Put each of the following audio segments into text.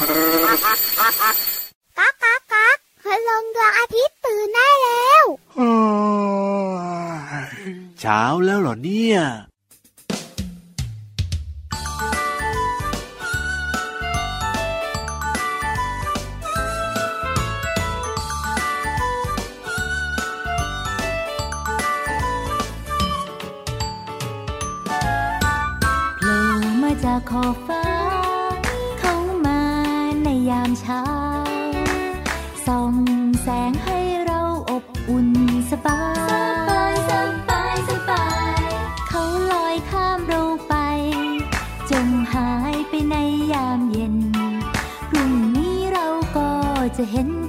ก๊ากก๊ากก๊ากพลงดวงอาทิตย์ตื่นได้แล้วเช้าแล้วเหรอเนี่ยโผล่มาจากขอบ ก็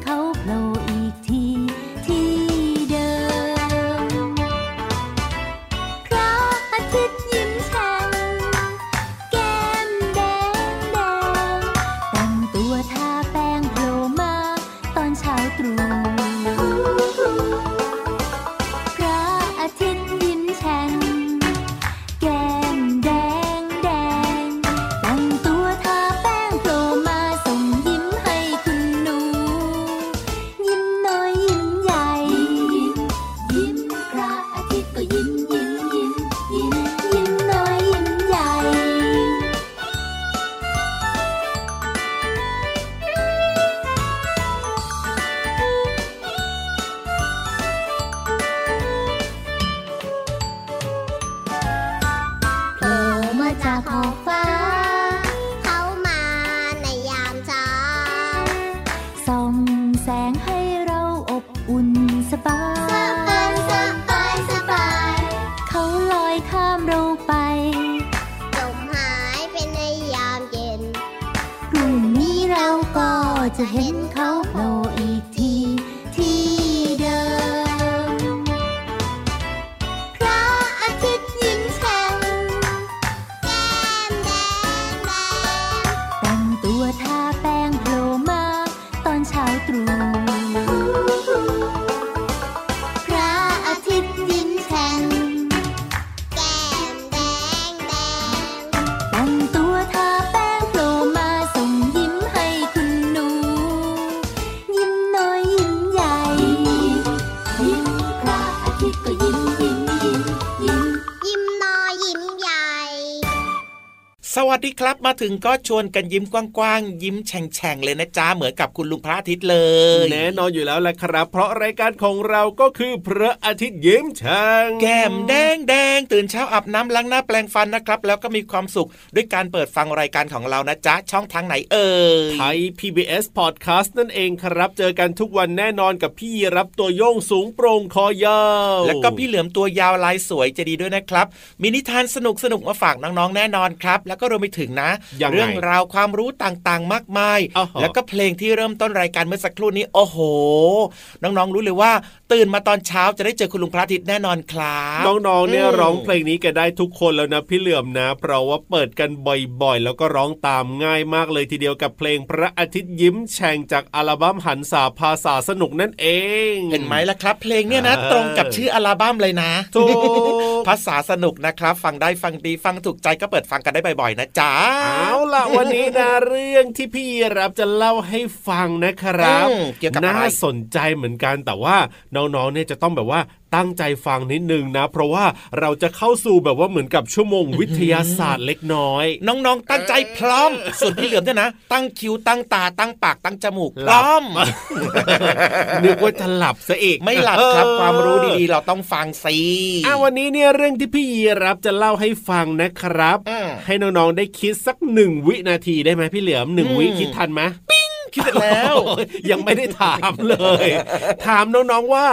วัสดีครับมาถึงก็ชวนกันยิ้มกว้างๆยิ้มแฉ่งๆเลยนะจ๊ะเหมือนกับคุณลุงพระอาทิตย์เลย แน่นอนอยู่แล้วแหละครับ เพราะรายการของเราก็คือพระอาทิตย์ยิ้มแฉ่งแก้มแดงแดงตื่นเช้าอาบน้ำล้างหน้าแปลงฟันนะครับ แล้วก็มีความสุขด้วยการเปิดฟังรายการของเรานะจ๊ะช่องทางไหนเอ่ยไทย PBS Podcast นั่นเองครับ เจอกันทุกวันแน่นอนกับพี่รับตัวโยงสูงโปร่งคอยาวแล้วก็พี่เหลือมตัวยาวลายสวยจะดีด้วยนะครับมีนิทานสนุกสนุกๆมาฝากน้องๆแน่นอนครับ แล้วก็รวมไปถึงนะยังไงเรื่องราวความรู้ต่างๆ มากมายอ้าวเหรอแล้วก็เพลงที่เริ่มต้นรายการเมื่อสักครู่นี้ โอ้โห น้องๆรู้เลยว่า ตื่นมาตอนเช้าจะได้เจอคุณลุงพระอาทิตย์แน่นอนครับน้องๆเนี่ยอืมร้องเพลงนี้กันได้ทุกคนแล้วนะพี่เหลื่อมนะ เพราะว่าเปิดกันบ่อยๆ แล้วก็ร้องตามง่ายมากเลยทีเดียวกับเพลงพระอาทิตย์ยิ้มแฉ่งจากอัลบั้มหันสาภาษาสนุกนั่นเอง เห็นไหมล่ะครับ เพลงเนี่ยนะเออตรงกับชื่ออัลบั้มเลยนะถูกภาษาสนุกนะครับ ฟังได้ฟังดีฟังถูกใจก็เปิดฟังกันได้บ่อยๆนะจ๊ะเอาล่ะวันนี้นะเรื่องที่พี่รับจะเล่าให้ฟังนะครับอืมเกี่ยวกับอะไรน่าสนใจเหมือนกันแต่ว่าน้องๆเนี่ยจะต้องแบบว่า ตั้งใจฟังนิดนึงนะ เพราะว่าเราจะเข้าสู่แบบว่าเหมือนกับชั่วโมงวิทยาศาสตร์เล็กน้อย น้องๆ ตั้งใจพร้อม ส่วนพี่เหลือมเนี่ยนะ ตั้งคิ้วตั้งตาตั้งปากตั้งจมูกหพลับร้อมนึกว่าจะหลับซะอีกไม่หลับครับความรู้ดีๆ เราต้องฟังสิๆอะวันนี้เนี่ยเรื่องที่พี่ยีรับจะเล่าให้ฟังนะครับอืมให้น้องๆได้คิดสักหนึ่งวินาทีได้ไหมพี่เหลือมหนึ่งอืมวิคิดทันไหมคิดเสร็จแล้วโอ้ยยังไม่ได้ถามเลย ถามน้องๆว่า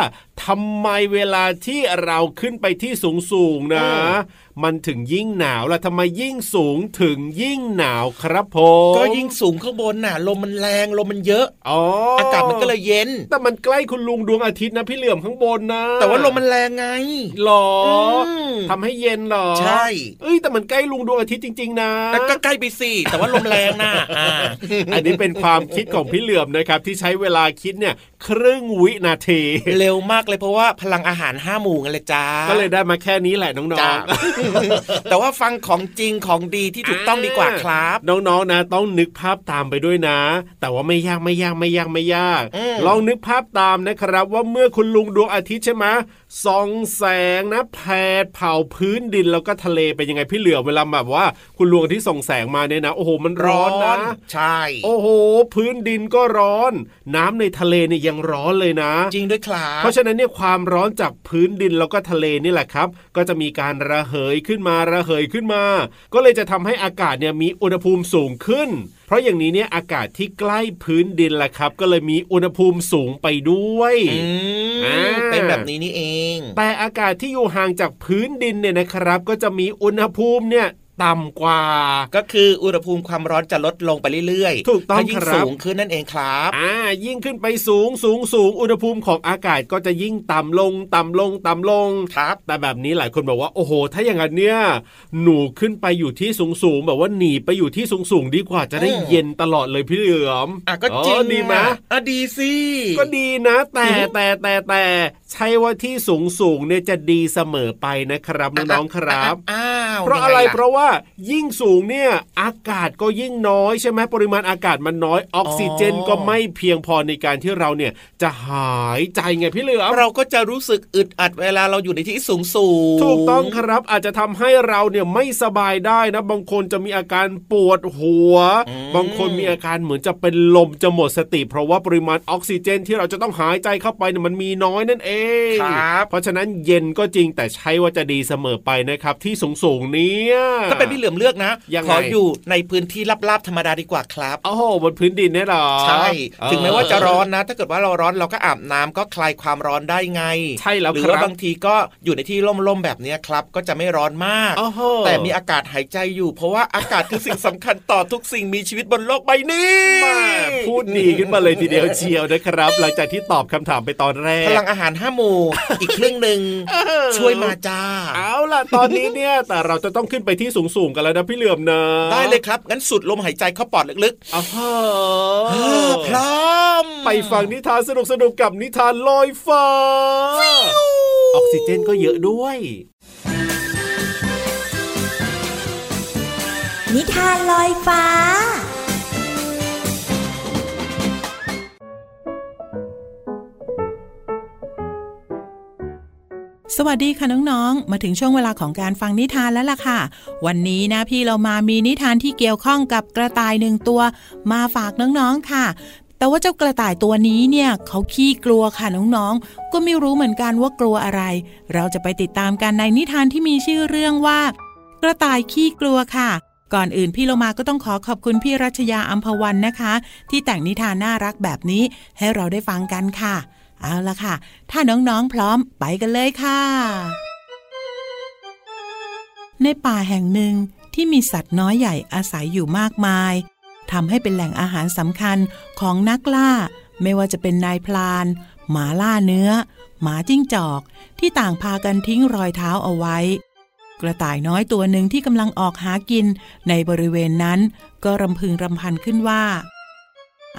ทำไมเวลาที่เราขึ้นไปที่สูงๆนะ มันถึงยิ่งหนาวล่ะทำไมยิ่งสูงถึงยิ่งหนาวครับผมก็ยิ่งสูงข้างบนน่ะลมมันแรงลมมันเยอะอ๋ออาอากาศมันก็เลยเย็น แต่มันใกล้คุณลุงดวงอาทิตย์นะพี่เหลื่อมข้างบนนะ แต่ว่าลมมันแรงไงหรออมทำให้เย็นเหรอ ใช่ เอ้ยแต่มันใกล้ลุงดวงอาทิตย์จริง ๆ นะแต่ก็ใกล้ไปสิแต่ว่าลมแรงน่ะอ่าอันนี้เป็นความคิดของพี่เหลื่อมนะครับ ที่ใช้เวลาคิดเนี่ยครึ่งวินาที เร็วมากเลยเพราะว่าพลังอาหารห้าหมู่กันเลยจ้าก็เลยได้มาแค่นี้แหละน้องจ้าๆแต่ว่าฟังของจริงของดีที่ถูกต้องดีกว่าครับ น้องๆนะ ต้องนึกภาพตามไปด้วยนะ แต่ว่าไม่ยากไม่ยากไม่ยากไม่ยากอืมลองนึกภาพตามนะครับ ว่าเมื่อคุณลุงดวงอาทิตย์ใช่ไหมส่องแสงนะแผดเผาพื้นดินแล้วก็ทะเลเป็นยังไงพี่เหลือเวลาแบบว่า คุณลุงอาทิตย์ส่องแสงมาเนี่ยนะ โอ้โหมันร้อนนะใช่ โอ้โห พื้นดินก็ร้อน น้ำในทะเลเนี่ยยังร้อนเลยนะ จริงด้วยครับเพราะฉะนั้นเนี่ยความร้อนจากพื้นดินแล้วก็ทะเลนี่แหละครับ ก็จะมีการระเหยขึ้นมาระเหยขึ้นมา ก็เลยจะทำให้อากาศเนี่ยมีอุณหภูมิสูงขึ้น เพราะอย่างนี้เนี่ยอากาศที่ใกล้พื้นดินแหละครับ ก็เลยมีอุณหภูมิสูงไปด้วยอืมอ่าเป็นแบบนี้นี่เอง แต่อากาศที่อยู่ห่างจากพื้นดินเนี่ยนะครับ ก็จะมีอุณหภูมิเนี่ย ต่ำกว่า ก็คืออุณหภูมิความร้อนจะลดลงไปเรื่อยๆ ถูกต้องถ้ายิ่งครับสูงขึ้นนั่นเองครับ อ่า ยิ่งขึ้นไปสูงสูงสูงอุณหภูมิของอากาศก็จะยิ่งต่ำลงต่ำลงต่ำลงครับ แต่แบบนี้หลายคนบอกว่า โอ้โห ถ้าอย่างนั้นเนี่ย หนูขึ้นไปอยู่ที่สูงสูงแบบว่าหนีไปอยู่ที่สูงสูงดีกว่าจะได้อืมเย็นตลอดเลยพี่เหลือมอะก็จริงอ๋อดีไหมอะอะดีสิ ก็ดีนะ แต่อืมแต่แต่แต่ใช่ว่าที่สูงสูงเนี่ยจะดีเสมอไปนะครับน้องๆครับอ้าว เพราะอะไรยังงล่เพราะว่ายิ่งสูงเนี่ยอากาศก็ยิ่งน้อยใช่ไหมปริมาณอากาศมันน้อยออกซิเจนก็ไม่เพียงพอในการที่เราเนี่ยจะหายใจไงพี่เหลือมเราก็จะรู้สึกอึดอัดเวลาเราอยู่ในที่สูงสูงถูกต้องครับอาจจะทำให้เราเนี่ยไม่สบายได้นะ บางคนจะมีอาการปวดหัว บางคนมีอาการเหมือนจะเป็นลมจะหมดสติ เพราะว่าปริมาณออกซิเจนที่เราจะต้องหายใจเข้าไปเนี่ยมันมีน้อยนั่นเองครับเพราะฉะนั้นเย็นก็จริงแต่ใช่ว่าจะดีเสมอไปนะครับที่สูงสูงๆเนี่ยถ้าเป็นพี่เหลือมเลือกนะยังไงขออยู่ในพื้นที่ลับๆธรรมดาดีกว่าครับโอ้โหบนพื้นดินเนี่ยเหรอใช่ถึงแม้ว่าจะร้อนนะ ถ้าเกิดว่าเราร้อนเราก็อาบน้ำก็คลายความร้อนได้ไง ใช่แล้วหรือครับว่าบางทีก็อยู่ในที่ร่มๆแบบเนี้ยครับ ก็จะไม่ร้อนมากโอ้โหแต่มีอากาศหายใจอยู่ เพราะว่าอากาศคือสิ่งสำคัญต่อทุกสิ่งมีชีวิตบนโลกใบนี้แม่พูดดีขึ้นมาเลยทีเดียวเชียวนะครับ หลังจากที่ตอบคำถามไปตอนแรกพลังอาหารห้าหมู่อีกครึ่งหนึ่งช่วยมาจ้าเอาล่ะตอนนี้เนี่ยแต่เราจะต้องขึ้นไปที่สูงๆกันแล้วนะพี่เหลือมนะ ได้เลยครับ งั้นสุดลมหายใจเข้าปอดลึกอ้าวๆเออพร้อมไปฟังนิทานสนุกๆกับนิทานลอยฟ้า ออกซิเจนก็เยอะด้วย นิทานลอยฟ้า สวัสดีค่ะน้องๆ มาถึงช่วงเวลาของการฟังนิทานแล้วล่ะค่ะ วันนี้นะพี่เรามามีนิทานที่เกี่ยวข้องกับกระต่ายหนึ่งตัว มาฝากน้องๆค่ะ แต่ว่าเจ้ากระต่ายตัวนี้เนี่ยเขาขี้กลัวค่ะน้องๆ ก็ไม่รู้เหมือนกันว่ากลัวอะไร เราจะไปติดตามกันในนิทานที่มีชื่อเรื่องว่า กระต่ายขี้กลัวค่ะก่อนอื่นพี่เรามาก็ต้องขอขอบคุณพี่รัชยาอัมพวันนะคะ ที่แต่งนิทานน่ารักแบบนี้ให้เราได้ฟังกันค่ะ เอาละค่ะ ถ้าน้องๆพร้อมไปกันเลยค่ะ ในป่าแห่งหนึ่งที่มีสัตว์น้อยใหญ่อาศัยอยู่มากมายทำให้เป็นแหล่งอาหารสำคัญของนักล่า ไม่ว่าจะเป็นนายพลาน หมาล่าเนื้อ หมาจิ้งจอก ที่ต่างพากันทิ้งรอยเท้าเอาไว้ กระต่ายน้อยตัวหนึ่งที่กำลังออกหากินในบริเวณนั้น ก็รำพึงรำพันขึ้นว่า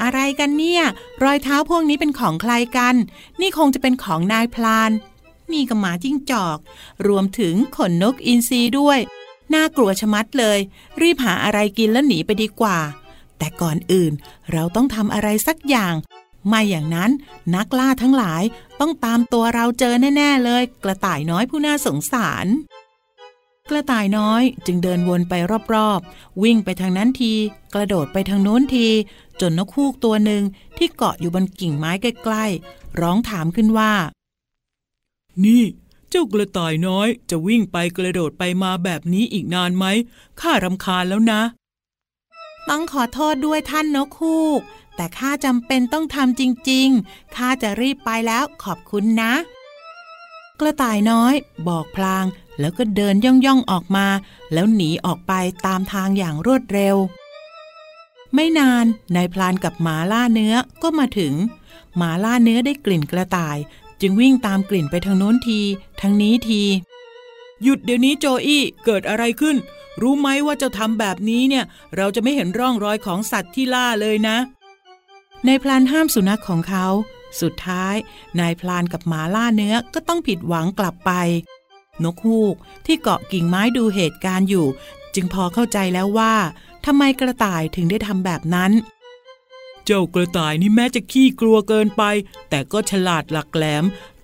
อะไรกันเนี่ย รอยเท้าพวกนี้เป็นของใครกัน นี่คงจะเป็นของนายพลาน นี่ก็หมาจิ้งจอก รวมถึงขนนกอินทรีด้วย น่ากลัวชะมัดเลย รีบหาอะไรกินแล้วหนีไปดีกว่า แต่ก่อนอื่นเราต้องทำอะไรสักอย่าง ไม่อย่างนั้นนักล่าทั้งหลายต้องตามตัวเราเจอแน่ ๆ เลย กระต่ายน้อยผู้น่าสงสาร กระต่ายน้อยจึงเดินวนไปรอบๆ วิ่งไปทางนั้นที กระโดดไปทางโน้นที จนนกฮูกตัวหนึ่งที่เกาะอยู่บนกิ่งไม้ใกล้ๆ ร้องถามขึ้นว่า นี่ เจ้ากระต่ายน้อย จะวิ่งไปกระโดดไปมาแบบนี้อีกนานไหมข้ารำคาญแล้วนะ ต้องขอโทษด้วยท่านนกฮูก แต่ข้าจำเป็นต้องทำจริงๆข้าจะรีบไปแล้วขอบคุณนะ กระต่ายน้อย บอกพลาง แล้วก็เดินย่องย่องๆออกมา แล้วหนีออกไปตามทางอย่างรวดเร็ว ไม่นานนายพลานกับหมาล่าเนื้อก็มาถึง หมาล่าเนื้อได้กลิ่นกระต่าย จึงวิ่งตามกลิ่นไปทางโน้นที ทางนี้ที หยุดเดี๋ยวนี้โจอี้เกิดอะไรขึ้น รู้ไหมว่าเจ้าทำแบบนี้เนี่ย เราจะไม่เห็นร่องรอยของสัตว์ที่ล่าเลยนะนายพลานห้ามสุนัขของเขา สุดท้าย นายพลานกับหมาล่าเนื้อก็ต้องผิดหวังกลับไป นกฮูกที่เกาะกิ่งไม้ดูเหตุการณ์อยู่ จึงพอเข้าใจแล้วว่าทำไมกระต่ายถึงได้ทำแบบนั้น เจ้ากระต่ายนี่แม้จะขี้กลัวเกินไป แต่ก็ฉลาดหลักแหลม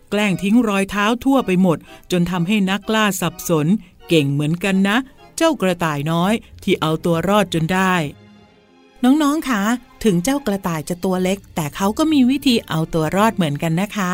แกล้งทิ้งรอยเท้าทั่วไปหมด จนทำให้นักล่าสับสน เก่งเหมือนกันนะ เจ้ากระต่ายน้อยที่เอาตัวรอดจนได้ น้องๆคะถึงเจ้ากระต่ายจะตัวเล็ก แต่เขาก็มีวิธีเอาตัวรอดเหมือนกันนะคะ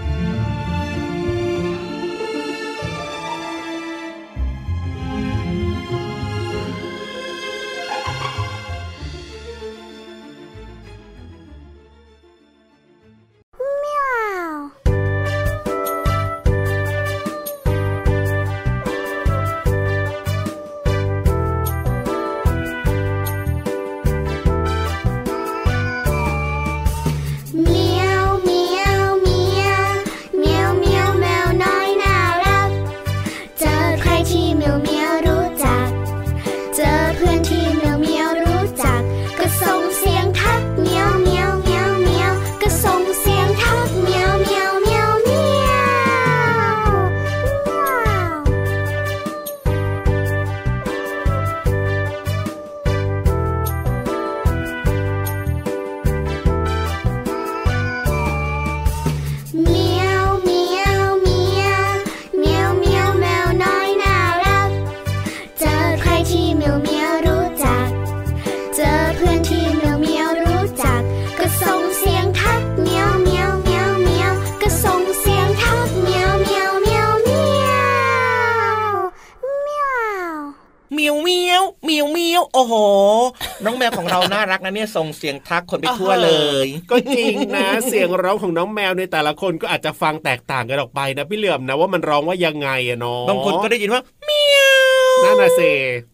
ราน่ารักนะเนี่ยส่งเสียงทักคนไปทั่วเลย ก็จริงนะ เสียงร้องของน้องแมวในแต่ละคนก็อาจจะฟังแตกต่างกันออกไปนะพี่เหลื่อมนะว่ามันร้องว่ายังไงอะเนาะบางคนก็ได้ยินว่าเมียว นั่นน่ะเซ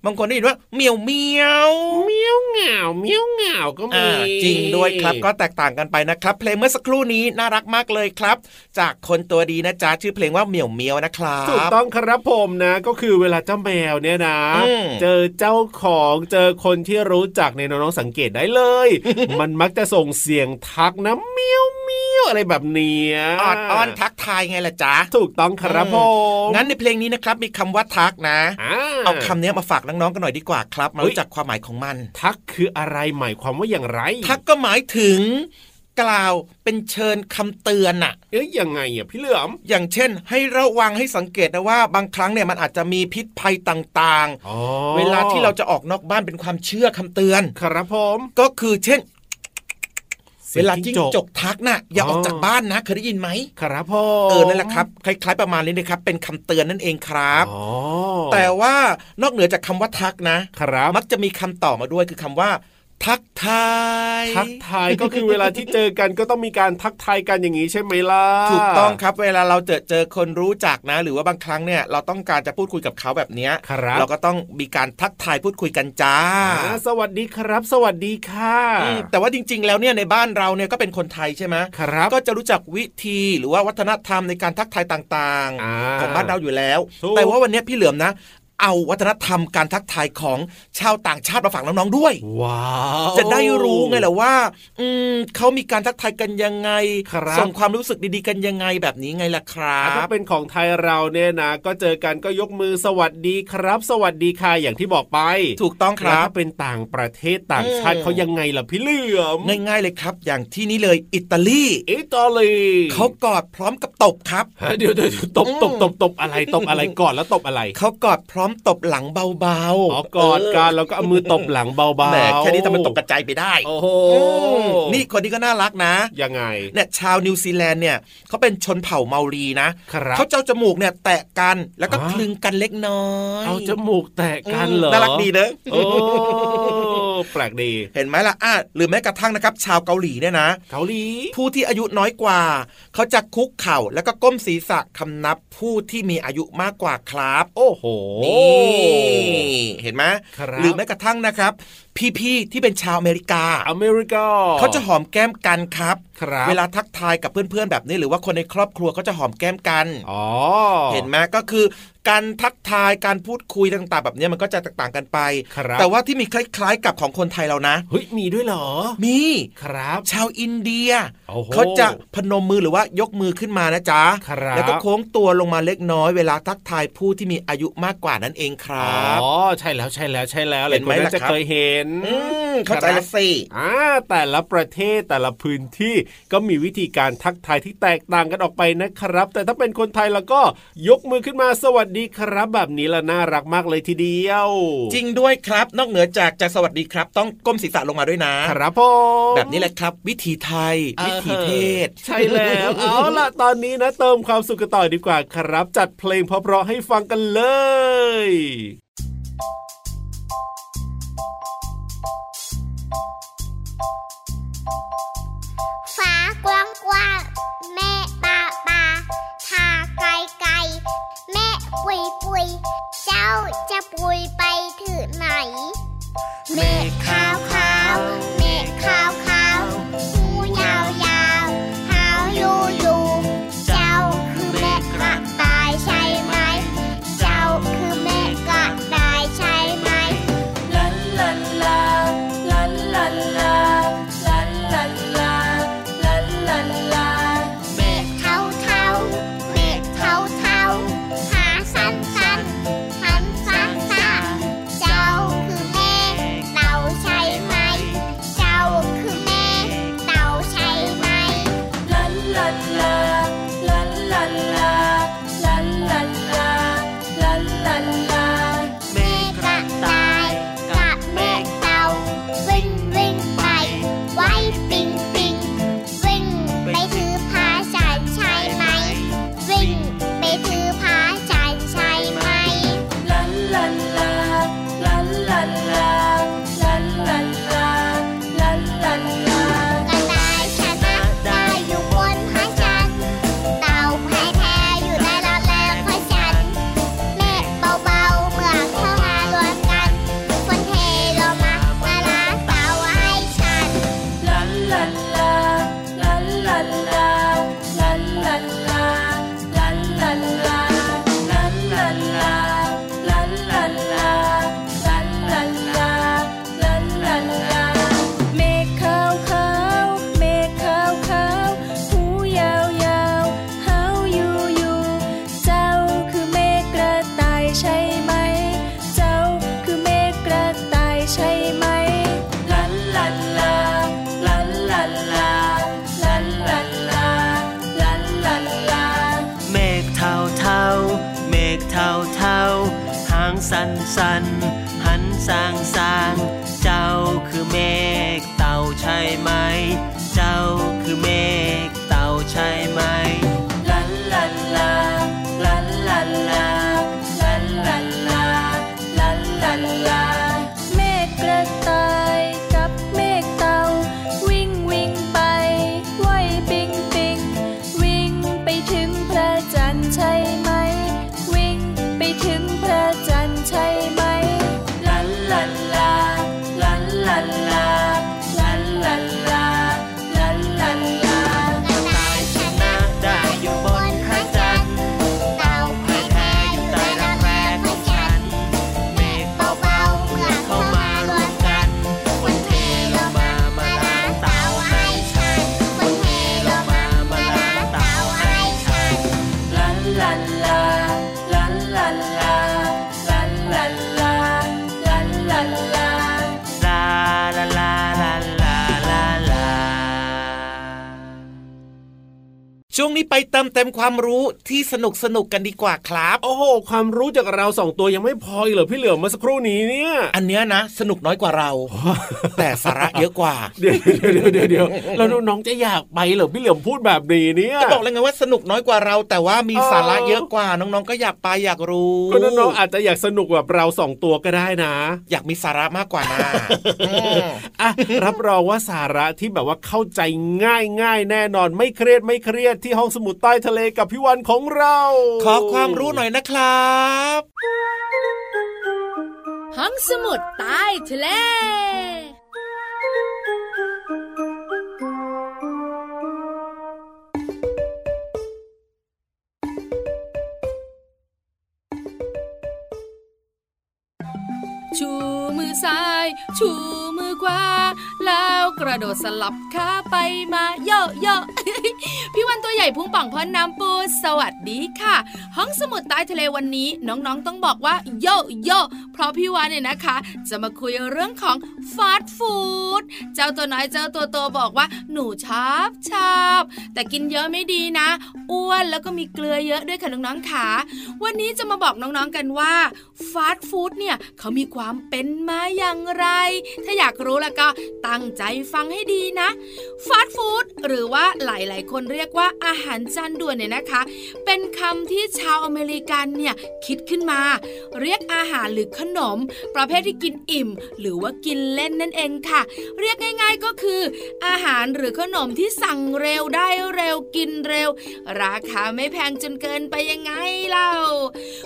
บางคนได้ยินว่าเมียวเมียวเมียวเหงาเมียวเหงาก็มีอ่าจริงด้วยครับก็แตกต่างกันไปนะครับ เพลงเมื่อสักครู่นี้น่ารักมากเลยครับ จากคนตัวดีนะจ๊ะชื่อเพลงว่าเหมียวเมียวนะครับถูกต้องครับผมนะ ก็คือเวลาเจ้าแมวเนี่ยนะอืมเจอเจ้าของเจอคนที่รู้จักในยน้องๆสังเกตได้เลย มันมักจะส่งเสียงทักนะเมียวเมียวอะไรแบบเนี้ยออดอ้อนทักทายไงล่ะจ๊ะถูกต้องครับผมงั้นในเพลงนี้นะครับมีคำว่าทักนะอ่าเอาคำนี้มาฝากน้องๆกันหน่อยดีกว่าครับ มาเฮ้ยรู้จักความหมายของมัน ทักคืออะไรหมายความว่าอย่างไร ทักก็หมายถึงกล่าวเป็นเชิญคำเตือนน่ะเอ้ยยังไงอะพี่เหลือม อย่างเช่น ให้ระวังให้สังเกตนะว่าบางครั้งเนี่ยมันอาจจะมีพิษภัยต่างอ๋อๆเวลาที่เราจะออกนอกบ้านเป็นความเชื่อคำเตือน ครับผม ก็คือเช่นสี เวยงลาจิ้งจกทักน่ะอย่าออกจากบ้านนะเคยได้ยินไหมครับผมเออนั่นแหละครับคล้าย ๆประมาณนี้นะครับ เป็นคำเตือนนั่นเองครับอ๋อแต่ว่านอกเหนือจากคำว่าทักนะครับมักจะมีคำต่อมาด้วยคือคำว่า ทักทายทักทายก็คือเวลาที่เจอกันก็ต้องมีการทักทายกันอย่างนี้ใช่ไหมล่ะถูกต้องครับ เวลาเราเจอเจอคนรู้จักนะ หรือว่าบางครั้งเนี่ยเราต้องการจะพูดคุยกับเขาแบบเนี้ยครับเราก็ต้องมีการทักทายพูดคุยกันจ้าอ่าสวัสดีครับ สวัสดีค่ะอืมแต่ว่าจริง ๆ แล้วเนี่ยในบ้านเราเนี่ยก็เป็นคนไทยใช่ไหมครับก็จะรู้จักวิธีหรือว่าวัฒนธรรมในการทักทายต่างอ่าๆของบ้านเราอยู่แล้วถูกแต่ว่าวันนี้พี่เหลือมนะ เอาวัฒนธรรมการทักทายของชาวต่างชาติมาฝากน้องๆด้วย ว้าวจะได้รู้ไงแหละว่า อืมเขามีการทักทายกันยังไงครับส่งความรู้สึกดีๆกันยังไงแบบนี้ไงล่ะครัถ้าบเป็นของไทยเราเนี่ยนะ ก็เจอกันก็ยกมือสวัสดีครับ สวัสดีค่ะอย่างที่บอกไป ถูกต้องแล้วครับถ้าเป็นต่างประเทศต่างชาติอืมเขายังไงล่ะพี่เหลือมง่ายๆเลยครับ อย่างที่นี่เลยอิตาลีอิตาลีเขากอดพร้อมกับตบครับฮะเดี๋ยวเดี๋ยวตบตบตบตบอะไรตบอะไรก่อนแล้วตบอะไรเขากอดพร้อมตบหลังเบาๆอ๋อกอดกันแล้วก็เอามือตบหลังเบาๆแหมแค่นี้ทำมันตกกระจายไปได้ โอ้โหอืมนี่คนนี้ก็น่ารักนะ ยังไงเนี่ยชาวนิวซีแลนด์เนี่ยเขาเป็นชนเผ่าเมารีนะครับเขาเจ้าจมูกเนี่ยแตะกันแล้วก็ฮะคลึงกันเล็กน้อยเอาจมูกแตะกันเหรอน่ารักดีเนอะโอ้แปลกดีเห็นไหมล่ะอะหรือแม้กระทั่งนะครับ ชาวเกาหลีเนี่ยนะเกาหลีผู้ที่อายุน้อยกว่า เขาจะคุกเข่าแล้วก็ก้มศีรษะคำนับผู้ที่มีอายุมากกว่าครับ โอ้โห นี่เห็นไหมครับหรือแม้กระทั่งนะครับ พี่ๆที่เป็นชาวอเมริกา อเมริกาเขาจะหอมแก้มกันครับครับเวลาทักทายกับเพื่อนๆแบบนี้หรือว่าคนในครอบครัวเขาจะหอมแก้มกันอ๋อเห็นไหมก็คือการทักทายการพูดคุยต่าง ๆ แบบนี้มันก็จะแตกต่างกันไปครับแต่ว่าที่มีคล้าย ๆ กับของคนไทยเรานะเฮ้ยมีด้วยเหรอ มีครับ ชาวอินเดียโอ้โหเขาจะพนมมือหรือว่ายกมือขึ้นมานะจ๊ะครับแล้วก็โค้งตัวลงมาเล็กน้อยเวลาทักทายผู้ที่มีอายุมากกว่านั่นเองคอ๋รัอบใช่แล้วใช่แล้วใช่แล้วเห็นไหมลายคล่ะจะครับเคยเห็นอืมเข้าใจละสิอ่าแต่ละประเทศแต่ละพื้นที่ก็มีวิธีการทักทายที่แตกต่างกันออกไปนะครับ แต่ถ้าเป็นคนไทยแล้วก็ยกมือขึ้นมาสวัสดีครับ แบบนี้ละน่ารักมากเลยทีเดียว จริงด้วยครับ นอกเหนือจากจะสวัสดีครับ ต้องก้มศีรษะลงมาด้วยนะครับผมแบบนี้แหละครับ วิธีไทย วิธีเทศ ใช่แล้วเอาล่ะตอนนี้นะเติมความสุขกันต่อดีกว่าครับ จัดเพลงเพราะๆให้ฟังกันเลย ปุยปุยเจ้าจะปุยไปถึงไหน เมฆขา ช่วงนี้ไปเติมเต็มความรู้ที่สนุกสนุกกันดีกว่าครับ โอ้โห ความรู้จากเราสองตัวยังไม่พออีกเหรอพี่เหลือมเมื่อสักครู่นี้เนี่ย อันเนี้ยนะ สนุกน้อยกว่าเรา แต่สาระเยอะกว่า เดี๋ยวเดี๋ยวเดี๋ยวเดี๋ยวแล้วน้องๆจะอยากไปเหรอพี่เหลือมพูดแบบนี้เนี่ยก็บอกเลยไงว่าสนุกน้อยกว่าเรา แต่ว่ามีสาระเยอะกว่า น้องๆก็อยากไปอยากรู้ก็น้องๆอาจจะอยากสนุกแบบเราสองตัวก็ได้นะ อยากมีสาระมากกว่านะอืมอะรับรองว่าสาระที่แบบว่าเข้าใจง่ายง่ายๆแน่นอนไม่เครียดไม่เครียดที่ห้องสมุดใต้ทะเลกับพี่วันของเรา ขอความรู้หน่อยนะครับ ห้องสมุดใต้ทะเลชูมือซ้าย ชูมือขวา แล้ว กระโดดสลับขาไปมาโยโยพี่วันตัวใหญ่พุงป่องพอน้ำปูสวัสดีค่ะ ห้องสมุดใต้ทะเลวันนี้ น้องๆต้องบอกว่าโยโย เพราะพี่วันเนี่ยนะคะ จะมาคุยเรื่องของฟาสต์ฟู้ดเจ้าตัวน้อยเจ้าตัวโตบอกว่าหนูชอบชอบแต่กินเยอะไม่ดีนะ อ้วนแล้วก็มีเกลือเยอะด้วยค่ะน้องๆขาวันนี้จะมาบอกน้องๆกันว่าฟาสต์ฟู้ดเนี่ยเขามีความเป็นมาอย่างไร ถ้าอยากรู้แล้วก็ตั้งใจฟังให้ดีนะฟาสต์ฟู้ดหรือว่าหลายๆ คนเรียกว่าอาหารจานด่วนเนี่ยนะคะ เป็นคำที่ชาวอเมริกันเนี่ยคิดขึ้นมา เรียกอาหารหรือขนม ประเภทที่กินอิ่ม หรือว่ากินเล่นนั่นเองค่ะ เรียกง่าย ๆก็คือ อาหารหรือขนมที่สั่งเร็วได้เร็วกินเร็ว ราคาไม่แพงจนเกินไปยังไงเล่า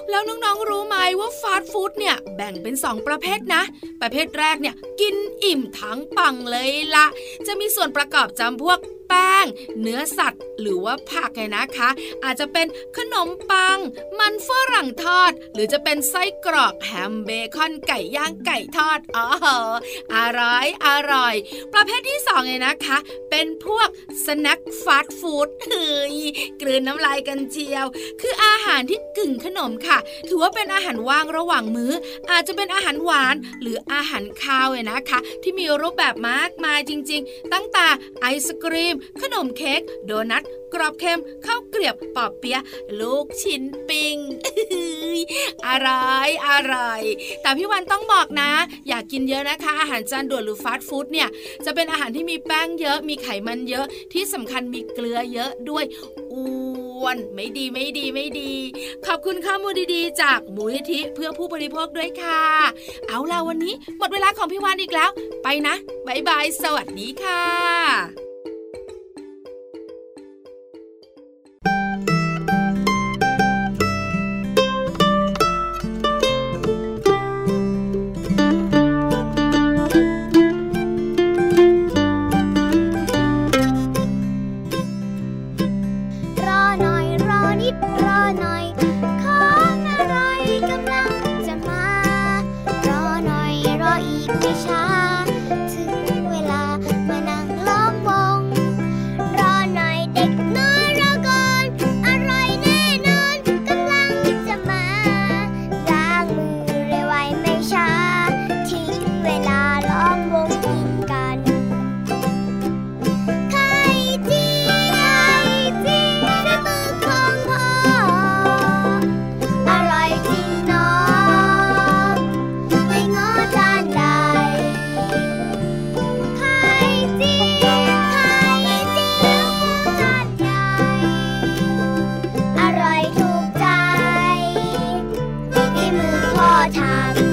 แล้วน้องๆรู้ไหมว่าฟาสต์ฟู้ดเนี่ยแบ่งเป็น 2 ประเภทนะ ประเภทแรกเนี่ยกินอิ่มทั้งปังเลยละจะมีส่วนประกอบจำพวก แป้ง เนื้อสัตว์ หรือว่าผักไงนะคะ อาจจะเป็นขนมปัง มันฝรั่งทอด หรือจะเป็นไส้กรอกแฮมเบคอนไก่ย่างไก่ทอดอ๋ออร่อยอร่อย ประเภทที่สองไงนะคะ เป็นพวกสแน็คฟาสต์ฟู้ดเฮ้ยกลืนน้ำลายกันเจียว คืออาหารที่กึ่งขนมค่ะ ถือว่าเป็นอาหารว่างระหว่างมื้อ อาจจะเป็นอาหารหวานหรืออาหารคาวเนี่ยนะคะ ที่มีรูปแบบมากมายจริง ๆ ตั้งแต่ไอศกรีมขนมเค้กโดนัทกรอบเค็มข้าวเกรียบปอบเปียะลูกชิ้นปิงอร่อยอร่อย แต่พี่วันต้องบอกนะ อยากกินเยอะนะคะ อาหารจานด่วนหรือฟาสต์ฟู้ดเนี่ยจะเป็นอาหารที่มีแป้งเยอะมีไขมันเยอะที่สำคัญมีเกลือเยอะด้วยอ้วนไม่ดีไม่ดีไม่ดี ขอบคุณข้อมูลดีๆ จากมูลนิธิเพื่อผู้บริโภคด้วยค่ะ เอาล่ะวันนี้ หมดเวลาของพี่วานอีกแล้ว ไปนะบายบายสวัสดีค่ะ พ่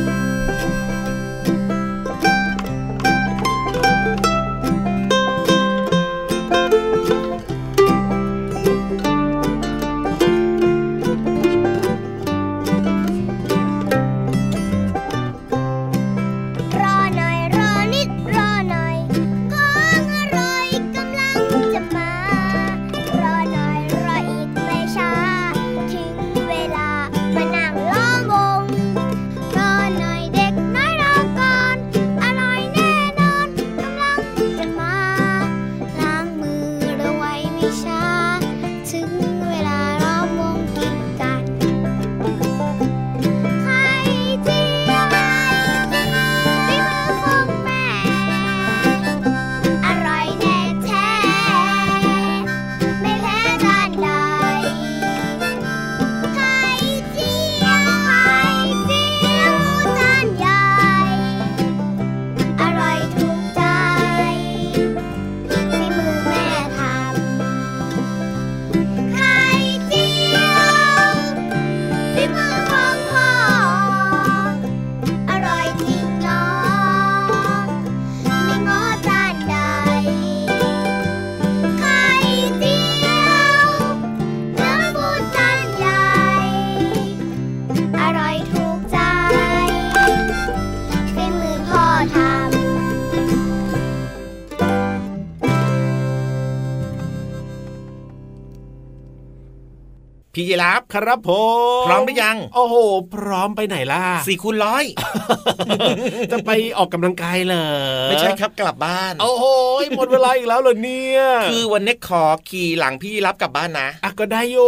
ครับผมพร้อมหรือยัง โอ้โห พร้อมไปไหนล่ะสี่คูณร้อยจะไปออกกำลังกายเหรอไม่ใช่ครับกลับบ้าน โอ้โหหมดเวลาอีกแล้วเหรอเนี่ยคือวันนี้ขอขี่หลังพี่ยีรับกลับบ้านนะอะก็ได้โย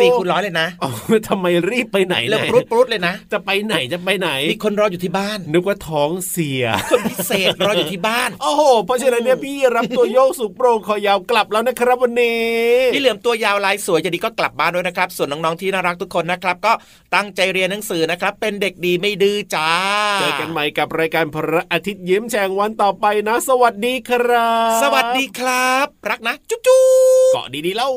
สี่คูณร้อยเลยนะอ๋อทำไมรีบไปไหนเริ่มไหนปรุดปรุดเลยนะ จะไปไหนจะไปไหนมีคนรออยู่ที่บ้าน นึกว่าท้องเสียคนพิเศษรออยู่ที่บ้าน โอ้โหเพราะฉะนั้นเนี่ยพี่รับตัวโยกสูงโปร่งคอยาวกลับแล้วนะครับวันนี้พี่เหลือมตัวยาวลายสวยจะดีก็กลับบ้านด้วยนะครับ ส่วนน้องๆที่น่ารักทุกคนนะครับ ก็ตั้งใจเรียนหนังสือนะครับ เป็นเด็กดีไม่ดื้อจ้า เจอกันใหม่กับรายการพระอาทิตย์ยิ้มแฉ่งวันต่อไปนะ สวัสดีครับ สวัสดีครับ รักนะ จุ๊บจุ๊บเกาะดีๆเล่า